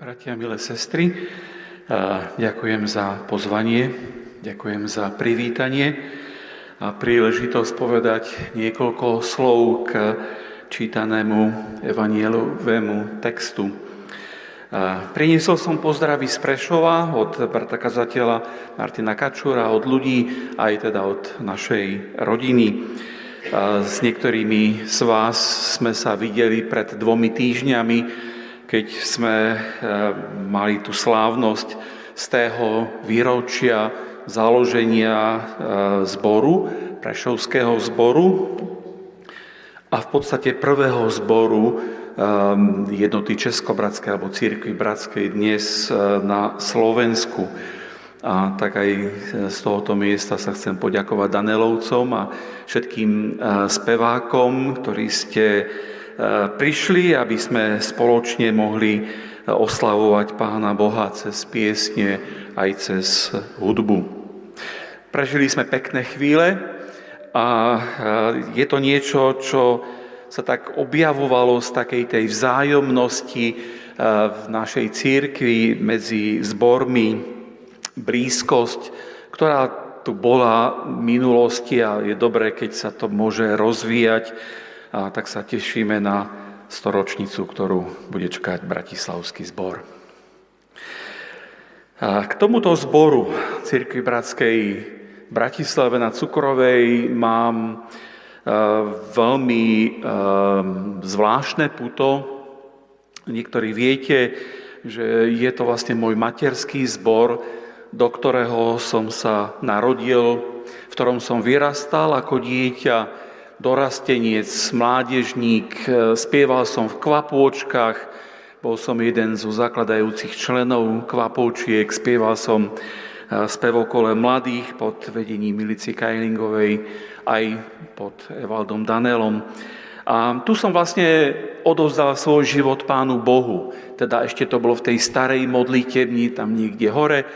bratia, milé sestry, ďakujem za pozvanie, ďakujem za privítanie a príležitosť povedať niekoľko slov k čítanému evanielovému textu. Priniesol som pozdravy z Prešova od kazateľa Martina Kačura, od ľudí, aj teda od našej rodiny. S niektorými z vás sme sa videli pred dvomi týždňami, keď sme eh, mali tú slávnosť z tého výročia založenia eh, zboru, Prešovského zboru a v podstate prvého zboru eh, jednoty Českobratskej alebo Církvy Bratskej dnes na Slovensku. A tak aj z tohoto miesta sa chcem poďakovať Danelovcom a všetkým spevákom, ktorí ste prišli, aby sme spoločne mohli oslavovať Pána Boha cez piesne aj cez hudbu. Prežili sme pekné chvíle a je to niečo, čo sa tak objavovalo z takej tej vzájomnosti v našej církvi medzi zbormi, blízkosť, ktorá tu bola v minulosti a je dobré, keď sa to môže rozvíjať a tak sa tešíme na storočnicu, ktorú bude čakať Bratislavský zbor. A k tomuto zboru Cirkvi Bratskej Bratislave na Cukrovej mám veľmi zvláštne puto. Niektorí viete, že je to vlastne môj materský zbor, do ktorého som sa narodil, v ktorom som vyrastal ako dieťa, dorastenec, mládežník, e, spieval som v kvapôčkach, bol som jeden zo zakladajúcich členov kvapôčiek, spieval som e, spevokole mladých pod vedením Milici Kajlingovej, aj pod Evaldom Danelom. A tu som vlastne odovzdal svoj život Pánu Bohu. Teda ešte to bolo v tej starej modlitebni, tam niekde hore,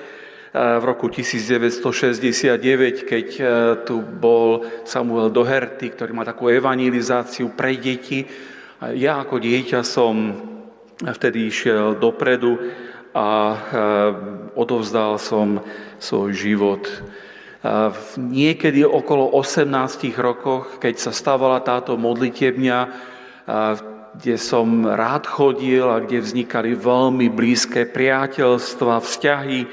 v roku 1969, keď e, tu bol Samuel Doherty, ktorý má takú evangelizáciu pre deti. Ja ako dieťa som vtedy išiel dopredu a e, odovzdal som svoj život. Niekedy okolo 18 rokoch, keď sa stávala táto modlitebňa, kde som rád chodil a kde vznikali veľmi blízke priateľstva, vzťahy,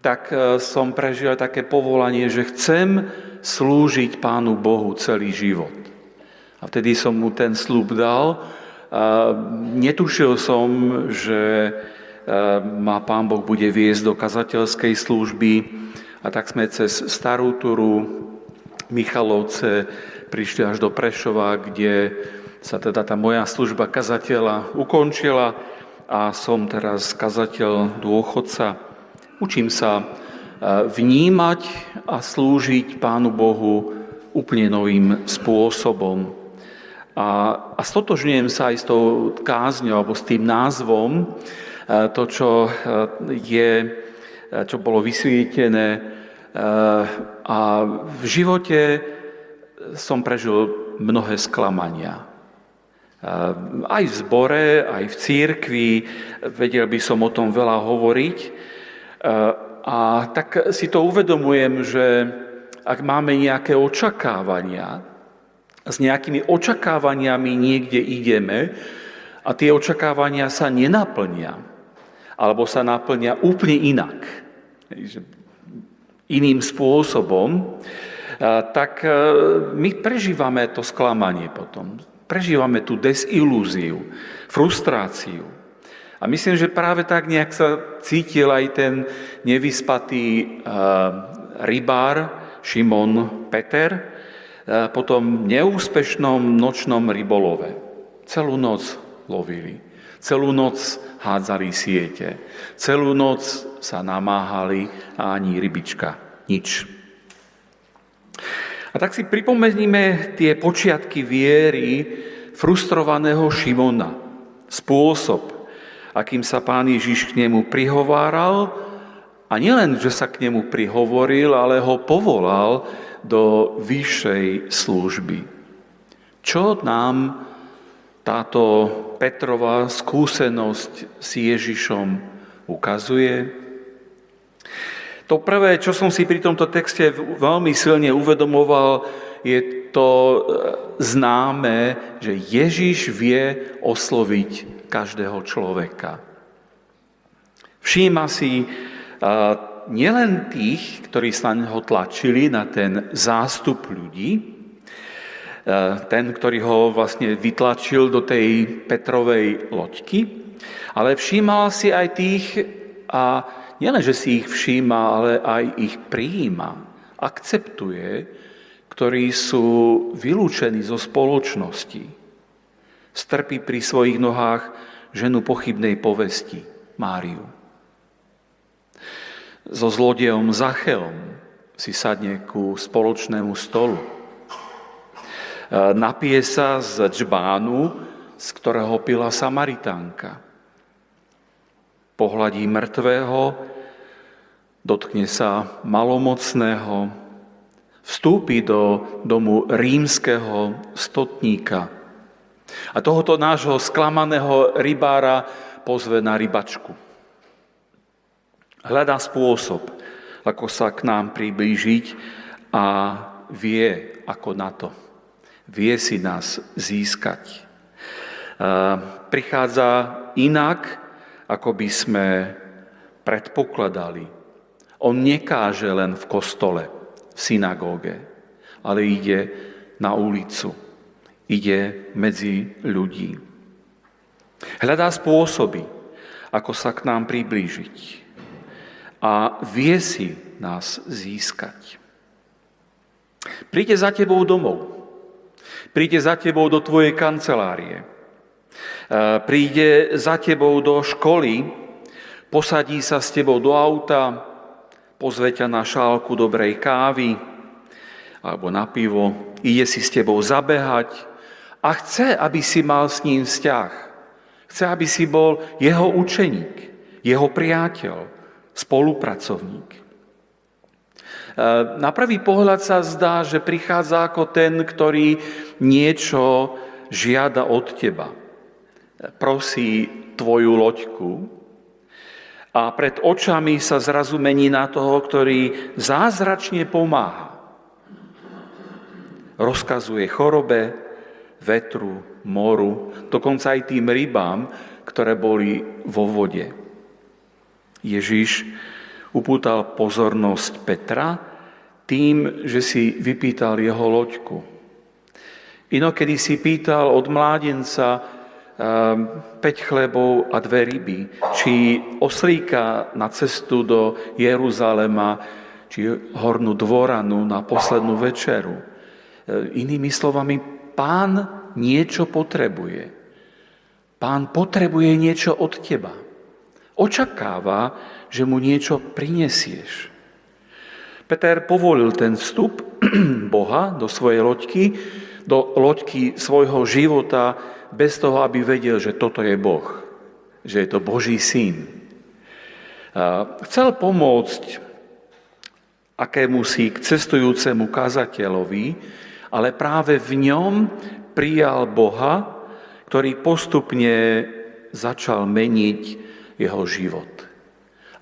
tak e, som prežil také povolanie, že chcem slúžiť Pánu Bohu celý život. A vtedy som mu ten slúb dal. A netušil som, že e, ma Pán Boh bude viesť do kazateľskej služby. A tak sme cez Starú Turu, Michalovce, prišli až do Prešova, kde sa teda tá moja služba kazateľa ukončila a som teraz kazateľ dôchodca. Učím sa e, vnímať a slúžiť Pánu Bohu úplne novým spôsobom. A, a stotožňujem sa aj s tou kázňou alebo s tým názvom, e, to, čo e, je, čo bolo vysvietené. A v živote som prežil mnohé sklamania. Aj v zbore, aj v církvi, vedel by som o tom veľa hovoriť, a tak si to uvedomujem, že ak máme nejaké očakávania, s nejakými očakávaniami niekde ideme a tie očakávania sa nenaplnia, alebo sa naplnia úplne inak, iným spôsobom, tak e, my prežívame to sklamanie potom. Prežívame tú desilúziu, frustráciu. A myslím, že práve tak nejak sa cítil aj ten nevyspatý rybár Šimon Peter po tom neúspešnom nočnom rybolove. Celú noc lovili, celú noc hádzali siete, celú noc sa namáhali a ani rybička, nič. A tak si pripomeníme tie počiatky viery frustrovaného Šimona. Spôsob, akým sa pán Ježiš k nemu prihováral a nielen, že sa k nemu prihovoril, ale ho povolal do vyššej služby. Čo nám táto Petrova skúsenosť s Ježišom ukazuje? To prvé, čo som si pri tomto texte veľmi silne uvedomoval, je to e, známe, že Ježiš vie osloviť každého človeka. Všíma si e, nielen tých, ktorí sa na neho tlačili, na ten zástup ľudí, e, ten, ktorý ho vlastne vytlačil do tej Petrovej loďky, ale všímal si aj tých, a nielen, že si ich všíma, ale aj ich prijíma, akceptuje, ktorí sú vylúčení zo spoločnosti. Strpí pri svojich nohách ženu pochybnej povesti, Máriu. So zlodejom Zacheom si sadne ku spoločnému stolu. E, napije sa z džbánu, z ktorého pila Samaritánka. Pohľadí mŕtvého, dotkne sa malomocného, vstúpi do domu rímskeho stotníka a tohoto nášho sklamaného rybára pozve na rybačku. Hľadá spôsob, ako sa k nám priblížiť a vie, ako na to. Vie si nás získať. Prichádza inak, ako by sme predpokladali. On nekáže len v kostole v synagóge, ale ide na ulicu, ide medzi ľudí. Hľadá spôsoby, ako sa k nám priblížiť a vie si nás získať. Príde za tebou domov, príde za tebou do tvojej kancelárie, príde za tebou do školy, posadí sa s tebou do auta, pozve ťa na šálku dobrej kávy alebo na pivo, ide si s tebou zabehať a chce, aby si mal s ním vzťah. Chce, aby si bol jeho učeník, jeho priateľ, spolupracovník. E, na prvý pohľad sa zdá, že prichádza ako ten, ktorý niečo žiada od teba. Prosí tvoju loďku, a pred očami sa zrazu mení na toho, ktorý zázračne pomáha. Rozkazuje chorobe, vetru, moru, dokonca aj tým rybám, ktoré boli vo vode. Ježiš upútal pozornosť Petra tým, že si vypýtal jeho loďku. Inokedy si pýtal od mládenca, 5 ehm, chlebov a dve ryby, či oslíka na cestu do Jeruzalema, či hornú dvoranu na poslednú večeru. Ehm, inými slovami, pán niečo potrebuje. Pán potrebuje niečo od teba. Očakáva, že mu niečo prinesieš. Peter povolil ten vstup Boha do svojej loďky, do loďky svojho života, bez toho, aby vedel, že toto je Boh, že je to Boží syn. Chcel pomôcť akému si k cestujúcemu kazateľovi, ale práve v ňom prijal Boha, ktorý postupne začal meniť jeho život.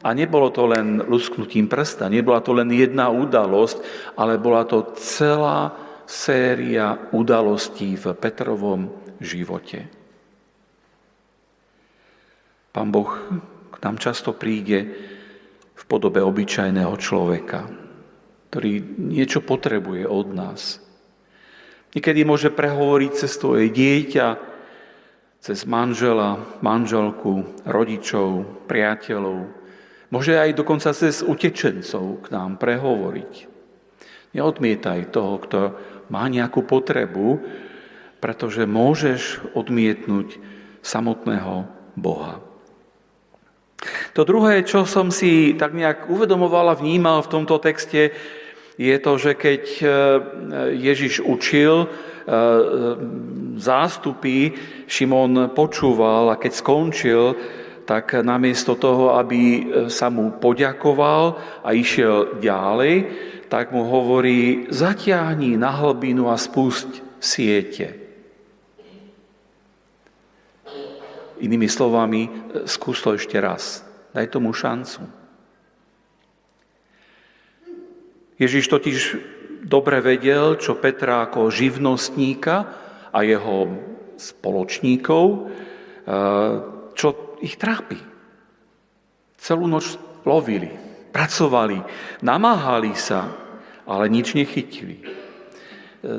A nebolo to len lusknutím prsta, nebola to len jedna udalosť, ale bola to celá séria udalostí v Petrovom živote. Pán Boh k nám často príde v podobe obyčajného človeka, ktorý niečo potrebuje od nás. Niekedy môže prehovoriť cez tvoje dieťa, cez manžela, manželku, rodičov, priateľov. Môže aj dokonca cez utečencov k nám prehovoriť. Neodmietaj toho, kto má nejakú potrebu, pretože môžeš odmietnúť samotného Boha. To druhé, čo som si tak nejak uvedomoval a vnímal v tomto texte, je to, že keď e, Ježiš učil e, zástupy, Šimon počúval a keď skončil, tak namiesto toho, aby sa mu poďakoval a išiel ďalej, tak mu hovorí, zatiahni na hlbinu a spusť siete. Inými slovami, skús to ešte raz. Daj tomu šancu. Ježiš totiž dobre vedel, čo Petra ako živnostníka a jeho spoločníkov, e, čo ich trápi. Celú noc lovili, pracovali, namáhali sa, ale nič nechytili. E,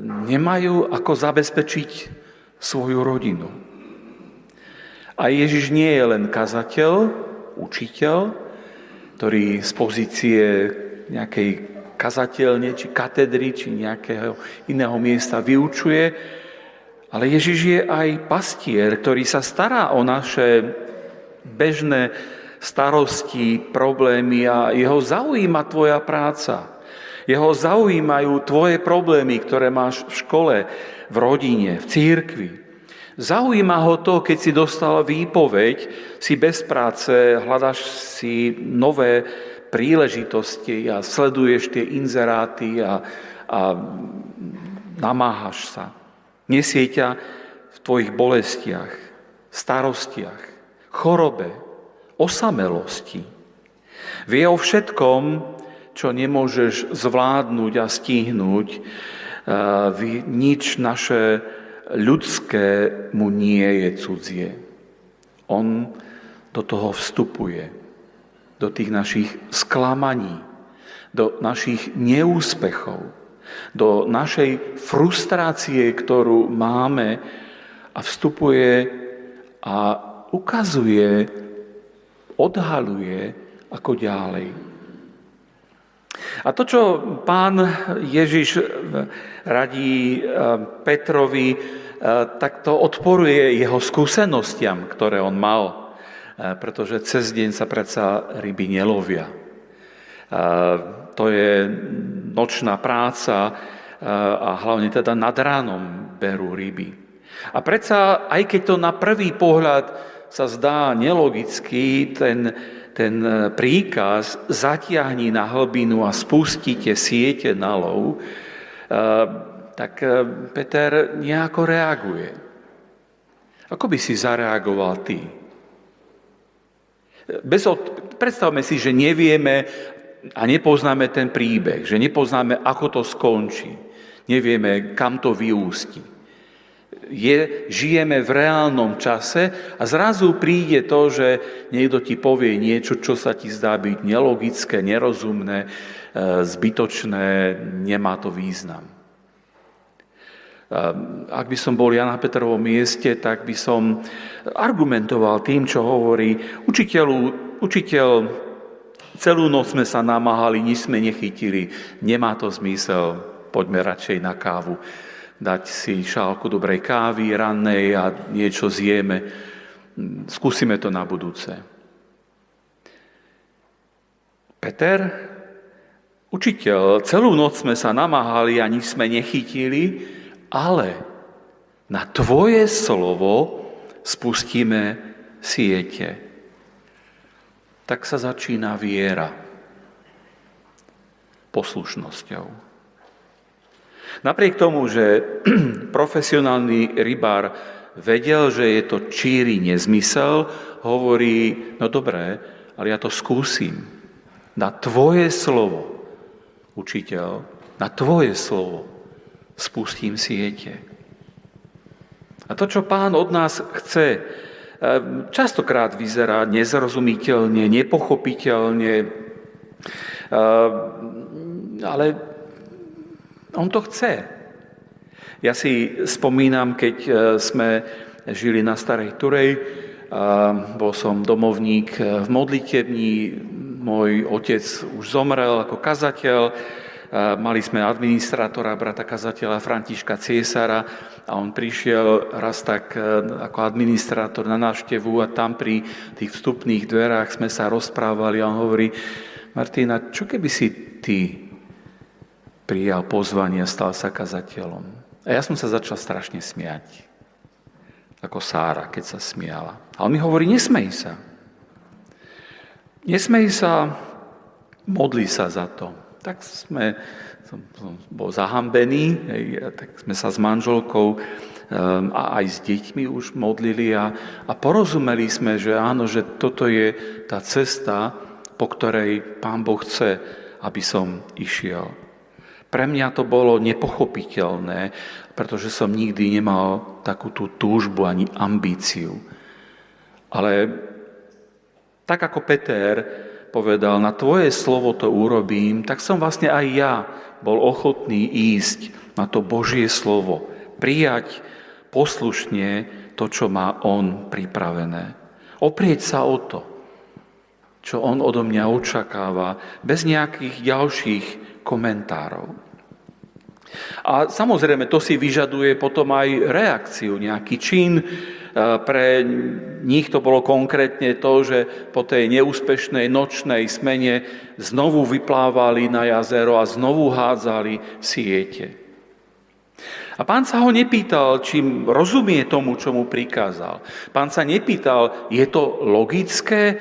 nemajú ako zabezpečiť svoju rodinu. A Ježiš nie je len kazateľ, učiteľ, ktorý z pozície nejakej kazateľne, či katedry, či nejakého iného miesta vyučuje, ale Ježiš je aj pastier, ktorý sa stará o naše bežné starosti, problémy a jeho zaujíma tvoja práca. Jeho zaujímajú tvoje problémy, ktoré máš v škole, v rodine, v církvi. Zaujíma ho to, keď si dostal výpoveď, si bez práce, hľadaš si nové príležitosti a sleduješ tie inzeráty a, a namáhaš sa. Nesie ťa v tvojich bolestiach, starostiach, chorobe, osamelosti. Vie o všetkom, čo nemôžeš zvládnuť a stihnúť. Nič naše ľudské mu nie je cudzie. On do toho vstupuje do tých našich sklamaní, do našich neúspechov, do našej frustrácie, ktorú máme a vstupuje a ukazuje, odhaluje, ako ďalej. A to, čo pán Ježiš radí eh, Petrovi, eh, tak to odporuje jeho skúsenostiam, ktoré on mal pretože cez deň sa predsa ryby nelovia. To je nočná práca a hlavne teda nad ránom berú ryby. A predsa, aj keď to na prvý pohľad sa zdá nelogický, ten, ten príkaz zatiahni na hlbinu a spustite siete na lov, tak Peter nejako reaguje. Ako by si zareagoval ty? Bez od... Predstavme si, že nevieme a nepoznáme ten príbeh, že nepoznáme, ako to skončí. Nevieme, kam to vyústi. Je, žijeme v reálnom čase a zrazu príde to, že niekto ti povie niečo, čo sa ti zdá byť nelogické, nerozumné, e, zbytočné, nemá to význam. Ak by som bol ja na Petrovom mieste, tak by som argumentoval tým, čo hovorí učiteľu, učiteľ, celú noc sme sa namáhali, nič sme nechytili, nemá to zmysel, poďme radšej na kávu, dať si šálku dobrej kávy rannej a niečo zjeme. Skúsime to na budúce. Peter, učiteľ, celú noc sme sa namáhali a nič sme nechytili, ale na Tvoje slovo spustíme siete. Tak sa začína viera poslušnosťou. Napriek tomu, že profesionálny rybár vedel, že je to číri nezmysel, hovorí, no dobré, ale ja to skúsim. Na tvoje slovo, učiteľ, na tvoje slovo spustím siete. A to, čo pán od nás chce, ehm, častokrát vyzerá nezrozumiteľne, nepochopiteľne, ehm, ale on to chce. Ja si spomínam, keď e, sme žili na Starej Turej, bol som domovník e, v modlitební, môj otec už zomrel ako kazateľ, Mali sme administrátora, brata kazateľa Františka Ciesara a on prišiel raz tak e, ako administrátor na návštevu a tam pri tých vstupných dverách sme sa rozprávali a on hovorí, Martina, čo keby si ty prijal pozvanie a stal sa kazateľom? A ja som sa začal strašne smiať. Ako Sára, keď sa smiala. A on mi hovorí, nesmej sa. Nesmej sa, modli sa za to. tak sme, som, som bol zahambený, tak sme sa s manželkou um, a aj s deťmi už modlili a, a porozumeli sme, že áno, že toto je tá cesta, po ktorej Pán Boh chce, aby som išiel. Pre mňa to bolo nepochopiteľné, pretože som nikdy nemal takú tú túžbu ani ambíciu. Ale tak ako Peter povedal, na tvoje slovo to urobím, tak som vlastne aj ja bol ochotný ísť na to Božie slovo, prijať poslušne to, čo má on pripravené. Oprieť sa o to, čo on odo mňa očakáva, bez nejakých ďalších komentárov. A samozrejme, to si vyžaduje potom aj reakciu, nejaký čin. E, pre nich to bolo konkrétne to, že po tej neúspešnej nočnej smene znovu vyplávali na jazero a znovu hádzali siete. A pán sa ho nepýtal, či rozumie tomu, čo mu prikázal. Pán sa nepýtal, je to logické, e,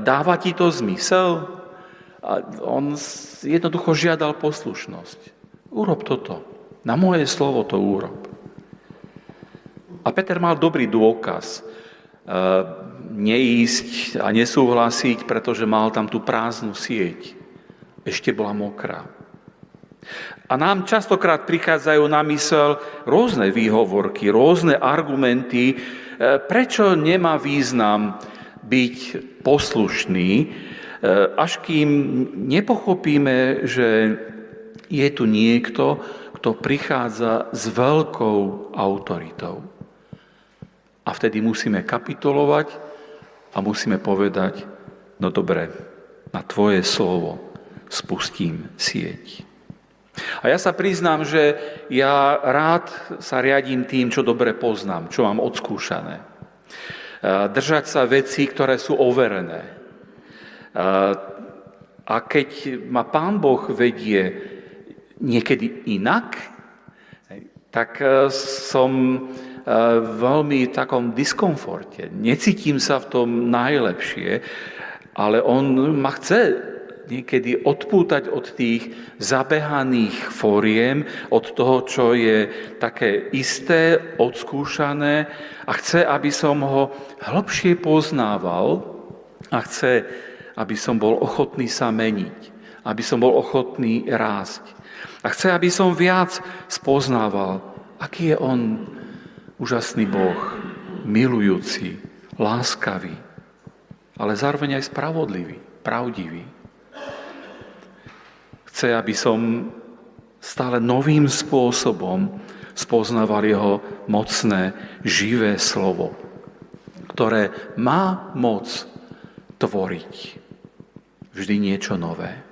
dáva ti to zmysel? A on jednoducho žiadal poslušnosť. Urob toto. Na moje slovo to urob. A Peter mal dobrý dôkaz. E, neísť a nesúhlasiť, pretože mal tam tú prázdnu sieť. Ešte bola mokrá. A nám častokrát prichádzajú na mysel rôzne výhovorky, rôzne argumenty, e, prečo nemá význam byť poslušný, e, až kým nepochopíme, že je tu niekto, kto prichádza s veľkou autoritou. A vtedy musíme kapitulovať a musíme povedať, no dobre, na tvoje slovo spustím sieť. A ja sa priznám, že ja rád sa riadím tým, čo dobre poznám, čo mám odskúšané. Držať sa veci, ktoré sú overené. A keď ma Pán Boh vedie niekedy inak, tak e, som e, veľmi v takom diskomforte. Necítim sa v tom najlepšie, ale on ma chce niekedy odpútať od tých zabehaných fóriem, od toho, čo je také isté, odskúšané a chce, aby som ho hlbšie poznával a chce, aby som bol ochotný sa meniť, aby som bol ochotný rásť. A chce, aby som viac spoznával, aký je On úžasný Boh, milujúci, láskavý, ale zároveň aj spravodlivý, pravdivý. Chce, aby som stále novým spôsobom spoznával jeho mocné, živé slovo, ktoré má moc tvoriť vždy niečo nové.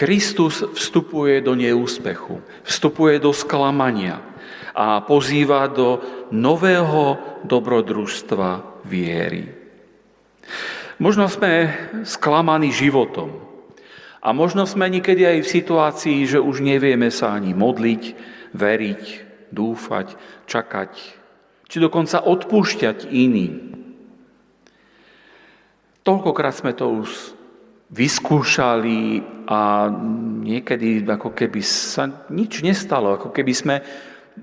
Kristus vstupuje do neúspechu, vstupuje do sklamania a pozýva do nového dobrodružstva viery. Možno sme sklamaní životom a možno sme niekedy aj v situácii, že už nevieme sa ani modliť, veriť, dúfať, čakať, či dokonca odpúšťať iným. Toľkokrát sme to už vyskúšali a niekedy ako keby sa nič nestalo, ako keby sme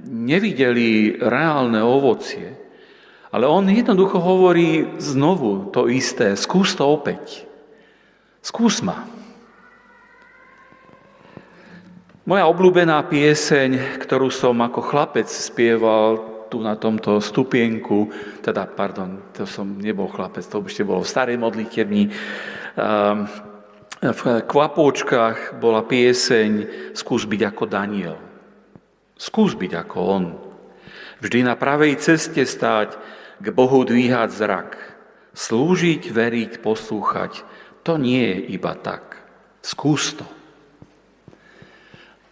nevideli reálne ovocie. Ale on jednoducho hovorí znovu to isté, skús to opäť. Skús ma. Moja obľúbená pieseň, ktorú som ako chlapec spieval tu na tomto stupienku, teda, pardon, to som nebol chlapec, to ešte bolo v starej modlitevni, v kvapôčkach bola pieseň Skús byť ako Daniel. Skús byť ako on. Vždy na pravej ceste stáť, k Bohu dvíhať zrak. Slúžiť, veriť, poslúchať, to nie je iba tak. Skús to.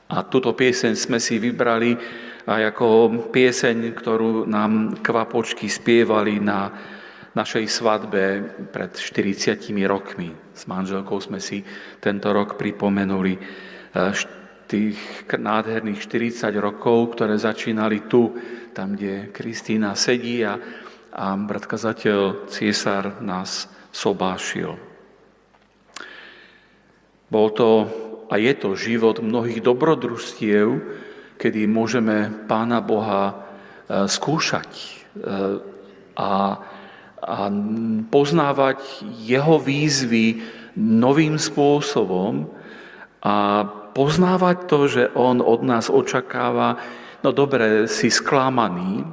A túto pieseň sme si vybrali aj ako pieseň, ktorú nám kvapočky spievali na našej svadbe pred 40 rokmi. S manželkou sme si tento rok pripomenuli eh, tých nádherných 40 rokov, ktoré začínali tu, tam, kde Kristýna sedí a, a brat kazateľ nás sobášil. Bol to a je to život mnohých dobrodružstiev, kedy môžeme Pána Boha e, skúšať e, a, a poznávať Jeho výzvy novým spôsobom a poznávať to, že On od nás očakáva, no dobre, si sklamaný,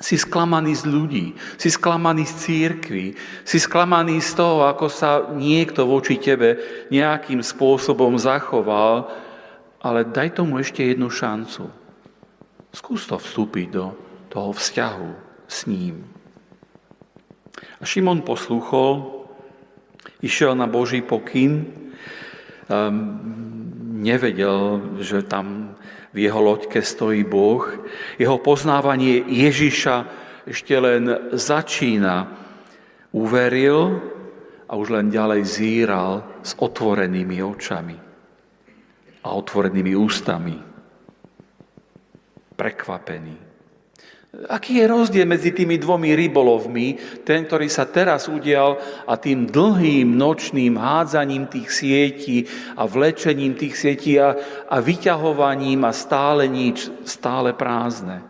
si sklamaný z ľudí, si sklamaný z církvy, si sklamaný z toho, ako sa niekto voči tebe nejakým spôsobom zachoval, ale daj tomu ešte jednu šancu. Skús to vstúpiť do toho vzťahu s ním. A Šimon posluchol, išiel na Boží pokyn, um, nevedel, že tam v jeho loďke stojí Boh. Jeho poznávanie Ježiša ešte len začína. Uveril a už len ďalej zíral s otvorenými očami a otvorenými ústami. Prekvapený. Aký je rozdiel medzi tými dvomi rybolovmi, ten, ktorý sa teraz udial, a tým dlhým nočným hádzaním tých sietí a vlečením tých sietí a, a vyťahovaním a stále nič, stále prázdne?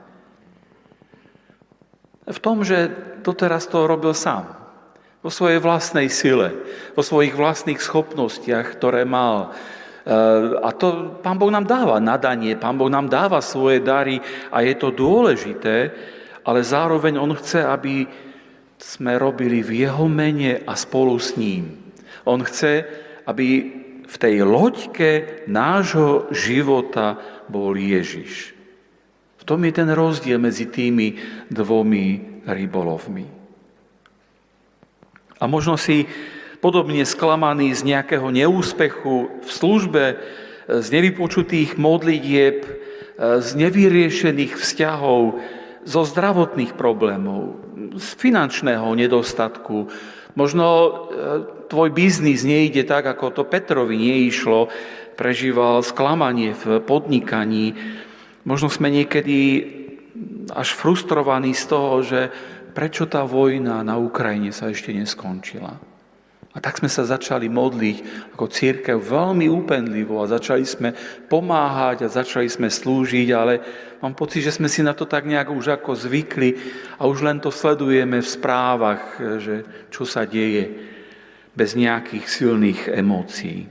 V tom, že doteraz to robil sám. Vo svojej vlastnej sile, vo svojich vlastných schopnostiach, ktoré mal. E, a to Pán Boh nám dáva nadanie, Pán Boh nám dáva svoje dary a je to dôležité, ale zároveň On chce, aby sme robili v Jeho mene a spolu s ním. On chce, aby v tej loďke nášho života bol Ježiš. V tom je ten rozdiel medzi tými dvomi rybolovmi. A možno si podobne sklamaný z nejakého neúspechu v službe, z nevypočutých modlitieb, z nevyriešených vzťahov, zo zdravotných problémov, z finančného nedostatku. Možno e, tvoj biznis nejde tak, ako to Petrovi neišlo, prežíval sklamanie v podnikaní. Možno sme niekedy až frustrovaní z toho, že prečo tá vojna na Ukrajine sa ešte neskončila. A tak sme sa začali modliť ako církev veľmi úpenlivo a začali sme pomáhať a začali sme slúžiť, ale mám pocit, že sme si na to tak nejak už ako zvykli a už len to sledujeme v správach, že čo sa deje bez nejakých silných emócií.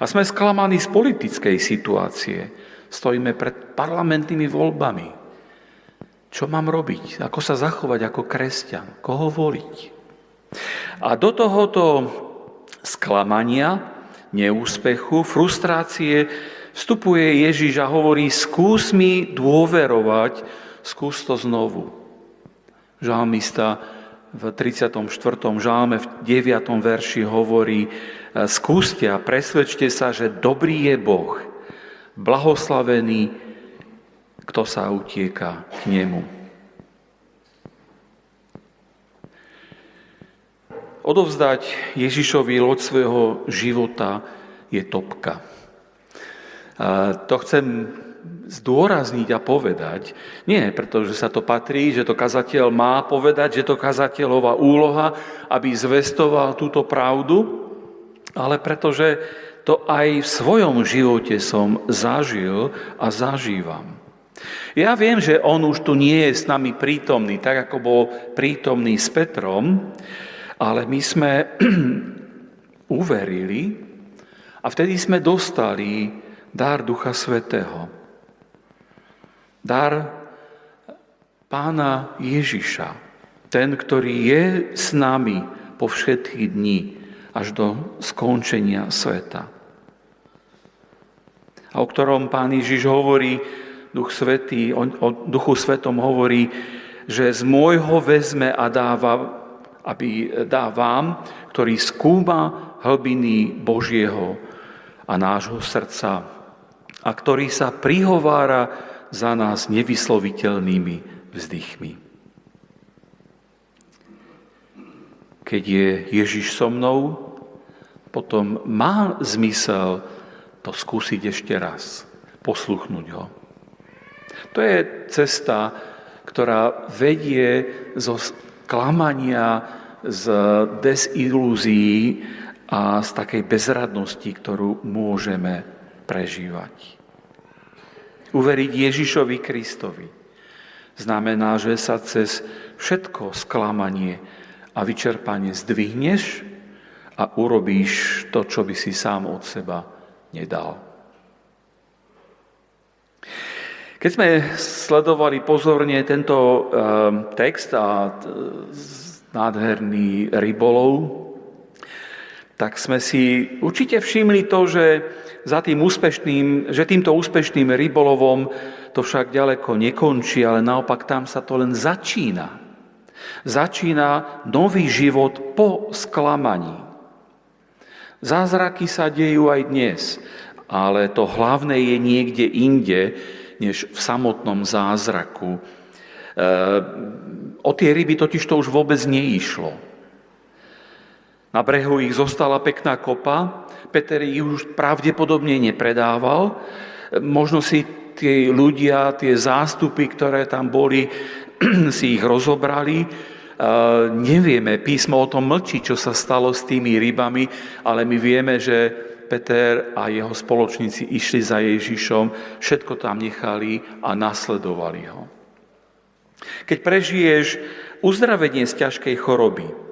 A sme sklamaní z politickej situácie. Stojíme pred parlamentnými voľbami. Čo mám robiť? Ako sa zachovať ako kresťan? Koho voliť? A do tohoto sklamania, neúspechu, frustrácie vstupuje Ježiš a hovorí, skús mi dôverovať, skús to znovu. Žalmista v 34. žalme v 9. verši hovorí, skúste a presvedčte sa, že dobrý je Boh, blahoslavený, kto sa utieka k nemu. Odovzdať Ježišovi loď svojho života je topka. A to chcem zdôrazniť a povedať, nie pretože sa to patrí, že to kazateľ má povedať, že to kazateľová úloha, aby zvestoval túto pravdu, ale pretože to aj v svojom živote som zažil a zažívam. Ja viem, že on už tu nie je s nami prítomný, tak ako bol prítomný s Petrom, ale my sme uverili a vtedy sme dostali dar Ducha Svetého. Dar pána Ježiša, ten, ktorý je s nami po všetky dni až do skončenia sveta. A o ktorom pán Ježiš hovorí, Duch Svetý, o, Duchu Svetom hovorí, že z môjho vezme a dáva aby dá vám, ktorý skúma hlbiny Božieho a nášho srdca a ktorý sa prihovára za nás nevysloviteľnými vzdychmi. Keď je Ježiš so mnou, potom má zmysel to skúsiť ešte raz, posluchnúť ho. To je cesta, ktorá vedie zo klamania, z desilúzií a z takej bezradnosti, ktorú môžeme prežívať. Uveriť Ježišovi Kristovi znamená, že sa cez všetko sklamanie a vyčerpanie zdvihneš a urobíš to, čo by si sám od seba nedal. Keď sme sledovali pozorne tento ehm, text a nádherný rybolov, tak sme si určite všimli to, že, za tým úspešným, že týmto úspešným rybolovom to však ďaleko nekončí, ale naopak tam sa to len začína. Začína nový život po sklamaní. Zázraky sa dejú aj dnes, ale to hlavné je niekde inde, než v samotnom zázraku. E, o tie ryby totiž to už vôbec neišlo. Na brehu ich zostala pekná kopa, Peter ich už pravdepodobne nepredával, možno si tí ľudia, tie zástupy, ktoré tam boli, si ich rozobrali. Nevieme, písmo o tom mlčí, čo sa stalo s tými rybami, ale my vieme, že Peter a jeho spoločníci išli za Ježišom, všetko tam nechali a nasledovali ho. Keď prežiješ uzdravenie z ťažkej choroby,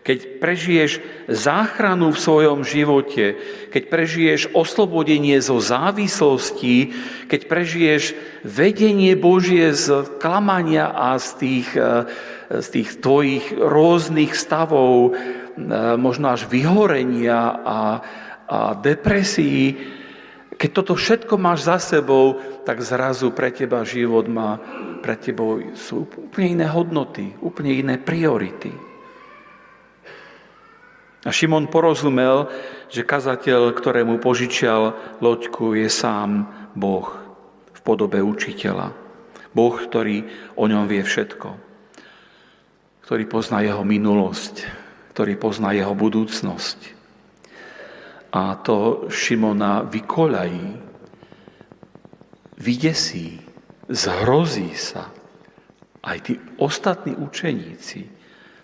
keď prežiješ záchranu v svojom živote, keď prežiješ oslobodenie zo závislostí, keď prežiješ vedenie Božie z klamania a z tých, eh, z tých tvojich rôznych stavov, eh, možno až vyhorenia a, a depresí, keď toto všetko máš za sebou, tak zrazu pre teba život má, pre tebou sú úplne iné hodnoty, úplne iné priority. A Šimon porozumel, že kazateľ, ktorému požičial loďku, je sám Boh v podobe učiteľa. Boh, ktorý o ňom vie všetko. Ktorý pozná jeho minulosť, ktorý pozná jeho budúcnosť. A to Šimona vykoľají, vydesí, zhrozí sa. Aj tí ostatní učeníci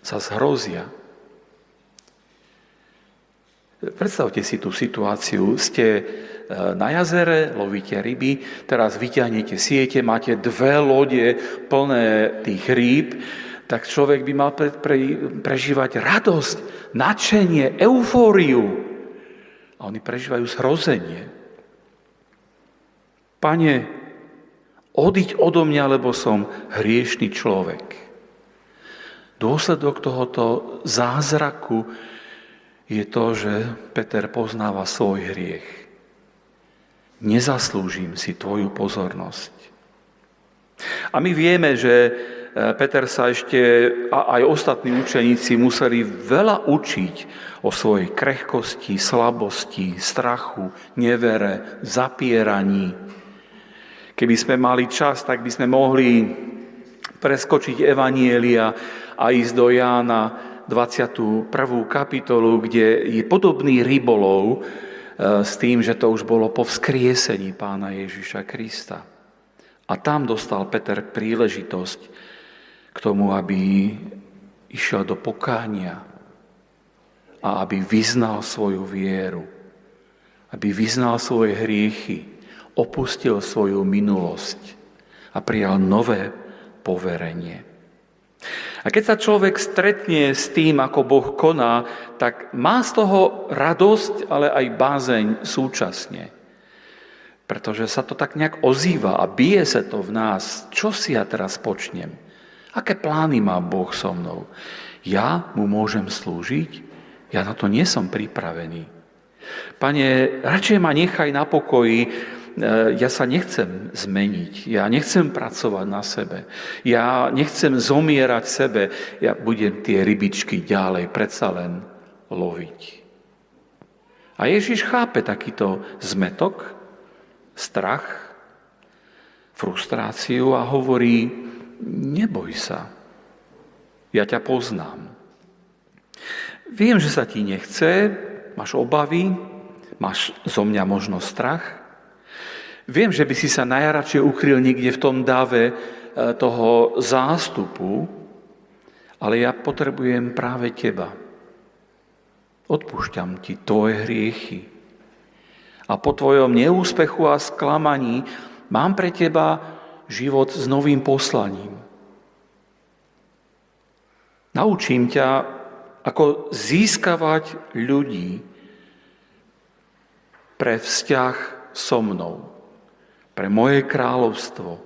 sa zhrozia. Predstavte si tú situáciu. Ste e, na jazere, lovíte ryby, teraz vyťahnete siete, máte dve lode plné tých rýb, tak človek by mal pre, pre, prežívať radosť, nadšenie, eufóriu. A oni prežívajú zhrozenie. Pane, odiť odo mňa, lebo som hriešný človek. Dôsledok tohoto zázraku je to, že Peter poznáva svoj hriech. Nezaslúžim si tvoju pozornosť. A my vieme, že Peter sa ešte a aj ostatní učeníci museli veľa učiť o svojej krehkosti, slabosti, strachu, nevere, zapieraní. Keby sme mali čas, tak by sme mohli preskočiť Evanielia a ísť do Jána 21. kapitolu, kde je podobný rybolov e, s tým, že to už bolo po vzkriesení pána Ježiša Krista. A tam dostal Peter príležitosť k tomu, aby išiel do pokánia a aby vyznal svoju vieru, aby vyznal svoje hriechy, opustil svoju minulosť a prijal nové poverenie. A keď sa človek stretne s tým, ako Boh koná, tak má z toho radosť, ale aj bázeň súčasne. Pretože sa to tak nejak ozýva a bije sa to v nás. Čo si ja teraz počnem? Aké plány má Boh so mnou? Ja mu môžem slúžiť? Ja na to nie som pripravený. Pane, radšej ma nechaj na pokoji, E, ja sa nechcem zmeniť, ja nechcem pracovať na sebe, ja nechcem zomierať sebe, ja budem tie rybičky ďalej predsa len loviť. A Ježiš chápe takýto zmetok, strach, frustráciu a hovorí, neboj sa, ja ťa poznám. Viem, že sa ti nechce, máš obavy, máš zo mňa možno strach, Viem, že by si sa najradšej ukryl niekde v tom dáve e, toho zástupu, ale ja potrebujem práve teba. Odpúšťam ti tvoje hriechy. A po tvojom neúspechu a sklamaní mám pre teba život s novým poslaním. Naučím ťa, ako získavať ľudí pre vzťah so mnou, pre moje kráľovstvo,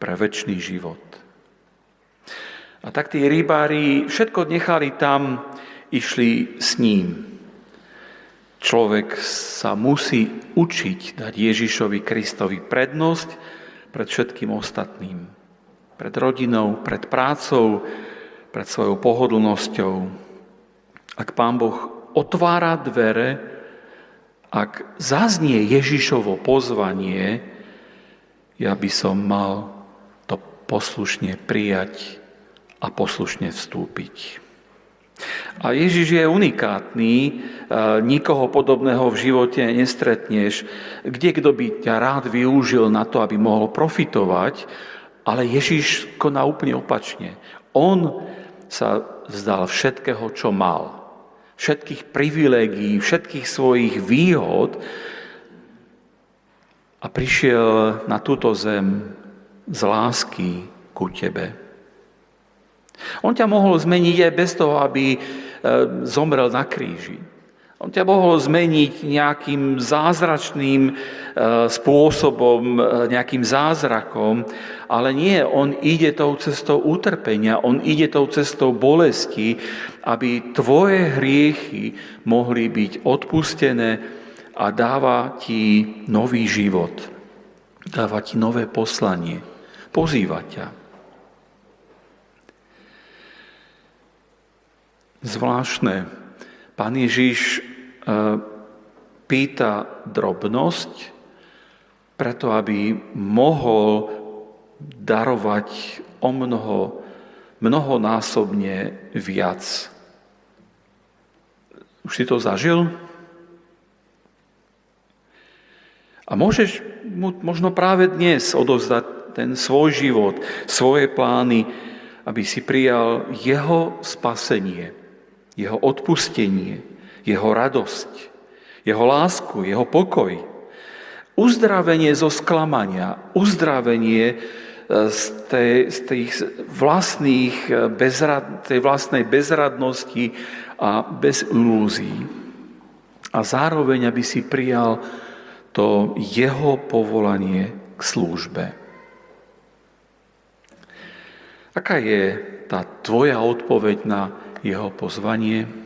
pre väčší život. A tak tí rybári všetko nechali tam, išli s ním. Človek sa musí učiť dať Ježišovi Kristovi prednosť pred všetkým ostatným. Pred rodinou, pred prácou, pred svojou pohodlnosťou. Ak Pán Boh otvára dvere, ak zaznie Ježišovo pozvanie, ja by som mal to poslušne prijať a poslušne vstúpiť. A Ježiš je unikátny, e, nikoho podobného v živote nestretneš, kde kto by ťa rád využil na to, aby mohol profitovať, ale Ježiš koná úplne opačne. On sa vzdal všetkého, čo mal. Všetkých privilégií, všetkých svojich výhod a prišiel na túto zem z lásky ku tebe. On ťa mohol zmeniť aj bez toho, aby zomrel na kríži. On ťa mohol zmeniť nejakým zázračným e, spôsobom, e, nejakým zázrakom, ale nie, on ide tou cestou utrpenia, on ide tou cestou bolesti, aby tvoje hriechy mohli byť odpustené a dáva ti nový život, dáva ti nové poslanie, pozýva ťa. Zvláštne. Pán Ježiš e, pýta drobnosť, preto aby mohol darovať o mnoho, mnohonásobne viac. Už si to zažil? A môžeš mu možno práve dnes odovzdať ten svoj život, svoje plány, aby si prijal jeho spasenie jeho odpustenie, jeho radosť, jeho lásku, jeho pokoj, uzdravenie zo sklamania, uzdravenie e, z tej, z tých vlastných e, bezrad, tej vlastnej bezradnosti a bez ilúzií. A zároveň, aby si prijal to jeho povolanie k službe. Aká je tá tvoja odpoveď na jeho pozvanie.